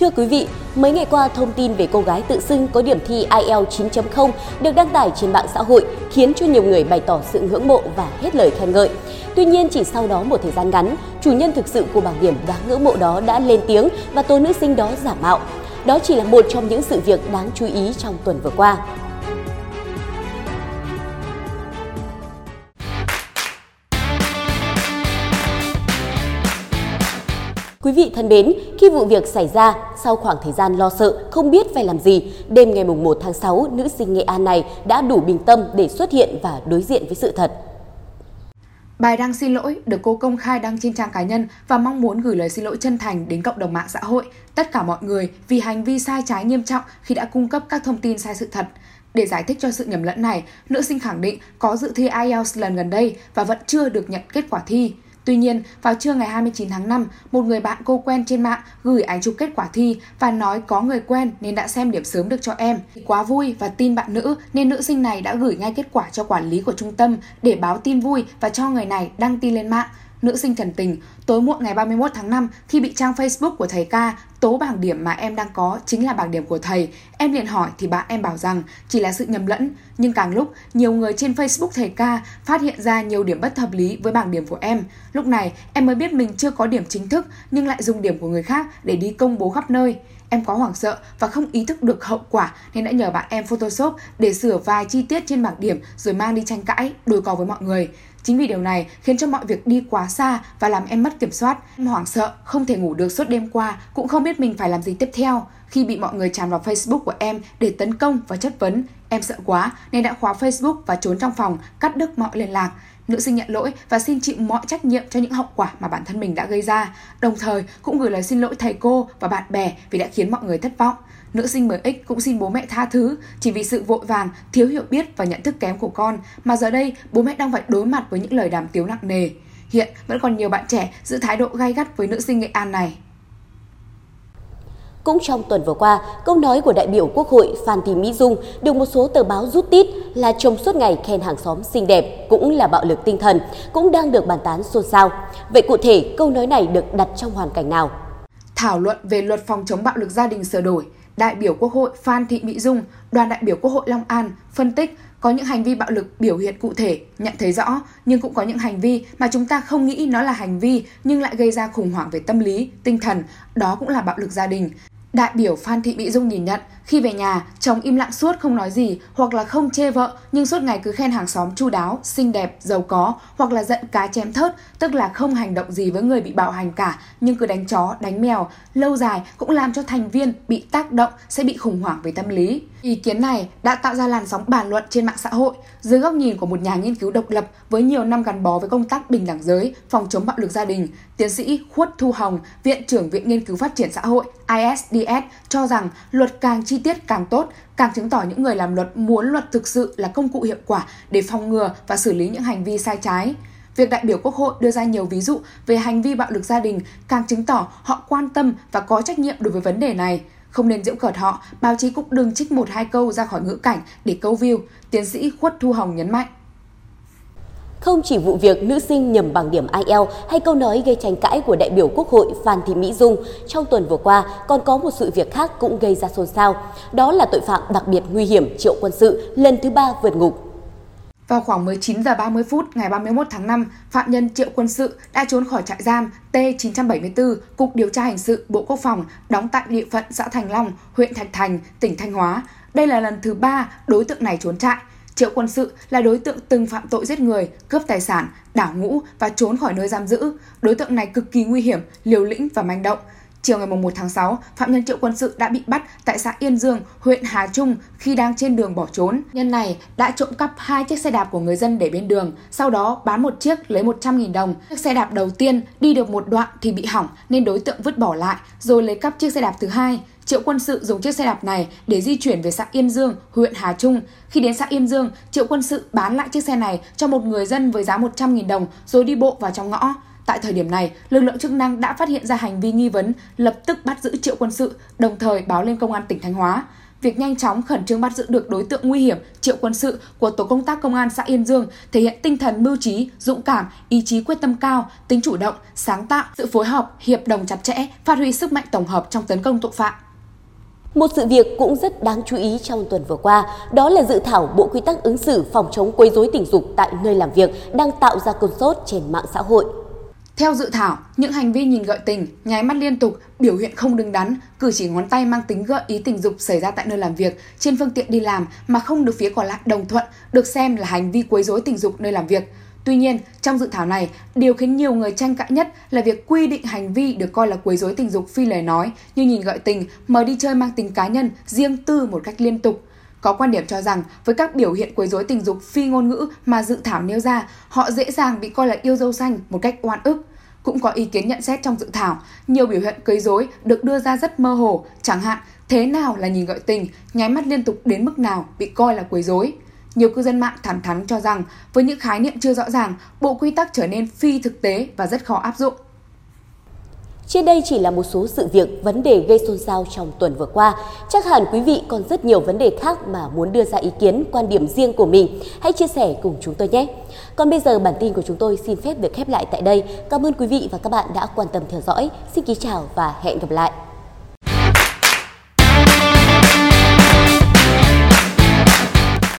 Thưa quý vị, mấy ngày qua thông tin về cô gái tự xưng có điểm thi IELTS 9.0 được đăng tải trên mạng xã hội khiến cho nhiều người bày tỏ sự ngưỡng mộ và hết lời khen ngợi. Tuy nhiên chỉ sau đó một thời gian ngắn, chủ nhân thực sự của bảng điểm đáng ngưỡng mộ đó đã lên tiếng và tố nữ sinh đó giả mạo. Đó chỉ là một trong những sự việc đáng chú ý trong tuần vừa qua. Quý vị thân mến, khi vụ việc xảy ra, sau khoảng thời gian lo sợ, không biết phải làm gì, đêm ngày 1 tháng 6, nữ sinh Nghệ An này đã đủ bình tâm để xuất hiện và đối diện với sự thật. Bài đăng xin lỗi được cô công khai đăng trên trang cá nhân và mong muốn gửi lời xin lỗi chân thành đến cộng đồng mạng xã hội, tất cả mọi người vì hành vi sai trái nghiêm trọng khi đã cung cấp các thông tin sai sự thật. Để giải thích cho sự nhầm lẫn này, nữ sinh khẳng định có dự thi IELTS lần gần đây và vẫn chưa được nhận kết quả thi. Tuy nhiên, vào trưa ngày 29 tháng 5, một người bạn cô quen trên mạng gửi ảnh chụp kết quả thi và nói có người quen nên đã xem điểm sớm được cho em. Quá vui và tin bạn nữ nên nữ sinh này đã gửi ngay kết quả cho quản lý của trung tâm để báo tin vui và cho người này đăng tin lên mạng. Nữ sinh thần tình, tối muộn ngày 31 tháng 5 khi bị trang Facebook của thầy ca tố bảng điểm mà em đang có chính là bảng điểm của thầy. Em liền hỏi thì bạn em bảo rằng chỉ là sự nhầm lẫn. Nhưng càng lúc, nhiều người trên Facebook thầy ca phát hiện ra nhiều điểm bất hợp lý với bảng điểm của em. Lúc này, em mới biết mình chưa có điểm chính thức nhưng lại dùng điểm của người khác để đi công bố khắp nơi. Em có hoảng sợ và không ý thức được hậu quả nên đã nhờ bạn em Photoshop để sửa vài chi tiết trên bảng điểm rồi mang đi tranh cãi, đối cò với mọi người. Chính vì điều này khiến cho mọi việc đi quá xa và làm em mất kiểm soát. Em hoảng sợ, không thể ngủ được suốt đêm qua, cũng không biết mình phải làm gì tiếp theo. Khi bị mọi người tràn vào Facebook của em để tấn công và chất vấn, em sợ quá nên đã khóa Facebook và trốn trong phòng, cắt đứt mọi liên lạc. Nữ sinh nhận lỗi và xin chịu mọi trách nhiệm cho những hậu quả mà bản thân mình đã gây ra, đồng thời cũng gửi lời xin lỗi thầy cô và bạn bè vì đã khiến mọi người thất vọng. Nữ sinh MX cũng xin bố mẹ tha thứ chỉ vì sự vội vàng, thiếu hiểu biết và nhận thức kém của con mà giờ đây bố mẹ đang phải đối mặt với những lời đàm tiếu nặng nề. Hiện vẫn còn nhiều bạn trẻ giữ thái độ gay gắt với nữ sinh Nghệ An này. Cũng trong tuần vừa qua, câu nói của đại biểu Quốc hội Phan Thị Mỹ Dung được một số tờ báo rút tít là chồng suốt ngày khen hàng xóm xinh đẹp cũng là bạo lực tinh thần, cũng đang được bàn tán xôn xao. Vậy cụ thể, câu nói này được đặt trong hoàn cảnh nào? Thảo luận về luật phòng chống bạo lực gia đình sửa đổi, đại biểu Quốc hội Phan Thị Mỹ Dung, đoàn đại biểu Quốc hội Long An phân tích có những hành vi bạo lực biểu hiện cụ thể, nhận thấy rõ, nhưng cũng có những hành vi mà chúng ta không nghĩ nó là hành vi nhưng lại gây ra khủng hoảng về tâm lý, tinh thần, đó cũng là bạo lực gia đình. Đại biểu Phan Thị Mỹ Dung nhìn nhận, khi về nhà, chồng im lặng suốt không nói gì hoặc là không chê vợ nhưng suốt ngày cứ khen hàng xóm chu đáo, xinh đẹp, giàu có hoặc là giận cá chém thớt, tức là không hành động gì với người bị bạo hành cả nhưng cứ đánh chó, đánh mèo, lâu dài cũng làm cho thành viên bị tác động sẽ bị khủng hoảng về tâm lý. Ý kiến này đã tạo ra làn sóng bàn luận trên mạng xã hội dưới góc nhìn của một nhà nghiên cứu độc lập với nhiều năm gắn bó với công tác bình đẳng giới, phòng chống bạo lực gia đình, tiến sĩ Khuất Thu Hồng, Viện trưởng Viện Nghiên cứu Phát triển Xã hội ISDS cho rằng luật càng chi tiết càng tốt, càng chứng tỏ những người làm luật muốn luật thực sự là công cụ hiệu quả để phòng ngừa và xử lý những hành vi sai trái. Việc đại biểu Quốc hội đưa ra nhiều ví dụ về hành vi bạo lực gia đình càng chứng tỏ họ quan tâm và có trách nhiệm đối với vấn đề này. Không nên giễu cợt họ, báo chí cũng đừng trích một hai câu ra khỏi ngữ cảnh để câu view, tiến sĩ Khuất Thu Hồng nhấn mạnh. Không chỉ vụ việc nữ sinh nhầm bằng điểm IELTS hay câu nói gây tranh cãi của đại biểu Quốc hội Phan Thị Mỹ Dung, trong tuần vừa qua còn có một sự việc khác cũng gây ra xôn xao. Đó là tội phạm đặc biệt nguy hiểm Triệu Quân Sự lần thứ ba vượt ngục. Vào khoảng 19 giờ 30 phút ngày 31 tháng 5, phạm nhân Triệu Quân Sự đã trốn khỏi trại giam T974, Cục Điều tra Hình sự Bộ Quốc phòng, đóng tại địa phận xã Thành Long, huyện Thạch Thành, tỉnh Thanh Hóa. Đây là lần thứ ba đối tượng này trốn trại. Triệu Quân Sự là đối tượng từng phạm tội giết người, cướp tài sản, đảo ngũ và trốn khỏi nơi giam giữ. Đối tượng này cực kỳ nguy hiểm, liều lĩnh và manh động. Chiều ngày 1 tháng 6, phạm nhân Triệu Quân Sự đã bị bắt tại xã Yên Dương, huyện Hà Trung khi đang trên đường bỏ trốn. Nhân này đã trộm cắp hai chiếc xe đạp của người dân để bên đường, sau đó bán một chiếc lấy 100.000 đồng. Chiếc xe đạp đầu tiên đi được một đoạn thì bị hỏng nên đối tượng vứt bỏ lại, rồi lấy cắp chiếc xe đạp thứ hai. Triệu Quân Sự dùng chiếc xe đạp này để di chuyển về xã Yên Dương, huyện Hà Trung. Khi đến xã Yên Dương, Triệu Quân Sự bán lại chiếc xe này cho một người dân với giá 100.000 đồng rồi đi bộ vào trong ngõ. Tại thời điểm này, lực lượng chức năng đã phát hiện ra hành vi nghi vấn, lập tức bắt giữ Triệu Quân Sự, đồng thời báo lên công an tỉnh Thanh Hóa. việc nhanh chóng khẩn trương bắt giữ được đối tượng nguy hiểm Triệu Quân Sự của tổ công tác công an xã Yên Dương thể hiện tinh thần mưu trí, dũng cảm, ý chí quyết tâm cao, tính chủ động, sáng tạo, sự phối hợp, hiệp đồng chặt chẽ, phát huy sức mạnh tổng hợp trong tấn công tội phạm. Một sự việc cũng rất đáng chú ý trong tuần vừa qua, đó là dự thảo Bộ Quy tắc ứng xử phòng chống quấy rối tình dục tại nơi làm việc đang tạo ra cơn sốt trên mạng xã hội. Theo dự thảo, những hành vi nhìn gợi tình, nháy mắt liên tục, biểu hiện không đứng đắn, cử chỉ ngón tay mang tính gợi ý tình dục xảy ra tại nơi làm việc, trên phương tiện đi làm mà không được phía còn lại đồng thuận, được xem là hành vi quấy rối tình dục nơi làm việc. Tuy nhiên, trong dự thảo này, điều khiến nhiều người tranh cãi nhất là việc quy định hành vi được coi là quấy rối tình dục phi lời nói như nhìn gợi tình, mời đi chơi mang tính cá nhân, riêng tư một cách liên tục. Có quan điểm cho rằng với các biểu hiện quấy rối tình dục phi ngôn ngữ mà dự thảo nêu ra, họ dễ dàng bị coi là yêu dâu xanh một cách oan ức. Cũng có ý kiến nhận xét trong dự thảo, nhiều biểu hiện quấy rối được đưa ra rất mơ hồ, chẳng hạn thế nào là nhìn gợi tình, nháy mắt liên tục đến mức nào bị coi là quấy rối. Nhiều cư dân mạng thẳng thắn cho rằng với những khái niệm chưa rõ ràng, bộ quy tắc trở nên phi thực tế và rất khó áp dụng. Trên đây chỉ là một số sự việc, vấn đề gây xôn xao trong tuần vừa qua. Chắc hẳn quý vị còn rất nhiều vấn đề khác mà muốn đưa ra ý kiến, quan điểm riêng của mình. Hãy chia sẻ cùng chúng tôi nhé! Còn bây giờ bản tin của chúng tôi xin phép được khép lại tại đây. Cảm ơn quý vị và các bạn đã quan tâm theo dõi. Xin kính chào và hẹn gặp lại!